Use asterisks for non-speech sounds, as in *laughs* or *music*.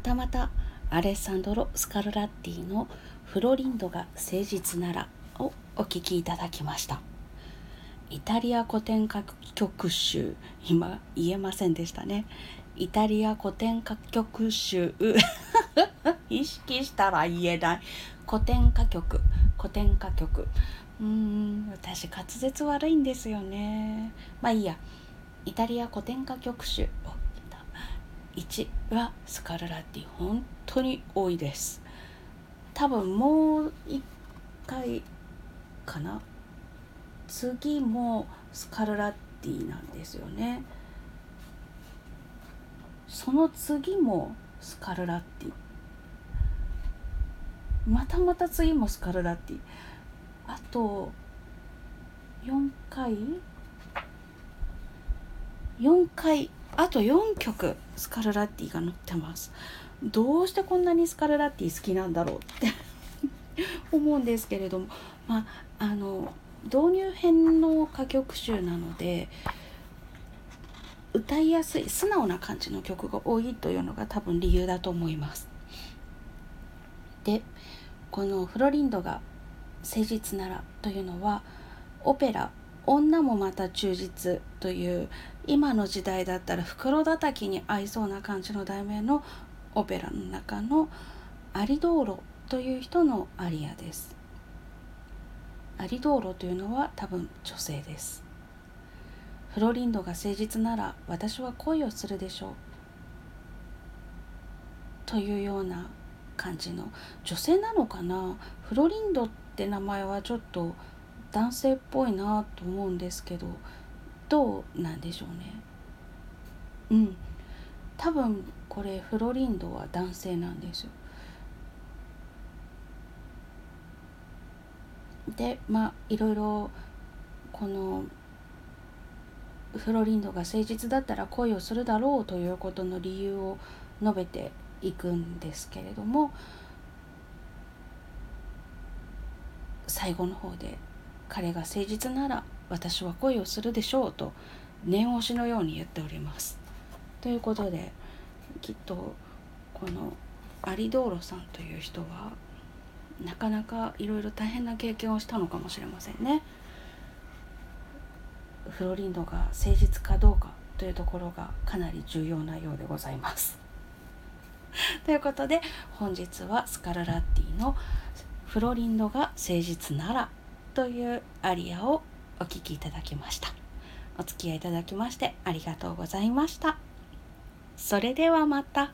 またまたアレッサンドロ・スカルラッティの「フロリンドが誠実なら」をお聴きいただきましたイタリア古典歌曲集今言えませんでしたねイタリア古典歌曲集意識したら言えない古典歌曲古典歌曲うーん私滑舌悪いんですよねまあいいやイタリア古典歌曲集1はスカルラッティ本当に多いです。多分もう1回かな。次もスカルラッティなんですよね。その次もスカルラッティ。またまた次もスカルラッティ。あと4回？4回あと4曲スカルラッティが載ってますどうしてこんなにスカルラッティ好きなんだろうって *laughs* 思うんですけれどもまああの導入編の歌曲集なので歌いやすい素直な感じの曲が多いというのが多分理由だと思います。でこの「フロリンドが誠実なら」というのはオペラ「女もまた忠実」という今の時代だったら袋叩きに合いそうな感じの題名のオペラの中のアリドーロという人のアリアです。アリドーロというのは多分女性です。フロリンドが誠実なら私は恋をするでしょうというような感じの女性なのかなフロリンドって名前はちょっと男性っぽいなと思うんですけどどうなんでしょうね。うん。多分これフロリンドは男性なんですよ。でまあいろいろこのフロリンドが誠実だったら恋をするだろうということの理由を述べていくんですけれども最後の方で彼が誠実なら私は恋をするでしょうと念押しのように言っております。ということできっとこのアリドーロさんという人はなかなかいろいろ大変な経験をしたのかもしれませんね。フロリンドが誠実かどうかというところがかなり重要なようでございます。*laughs* ということで本日はスカララッティの「フロリンドが誠実なら」というアリアをお聴きいただきました。お付き合いいただきましてありがとうございました。それではまた。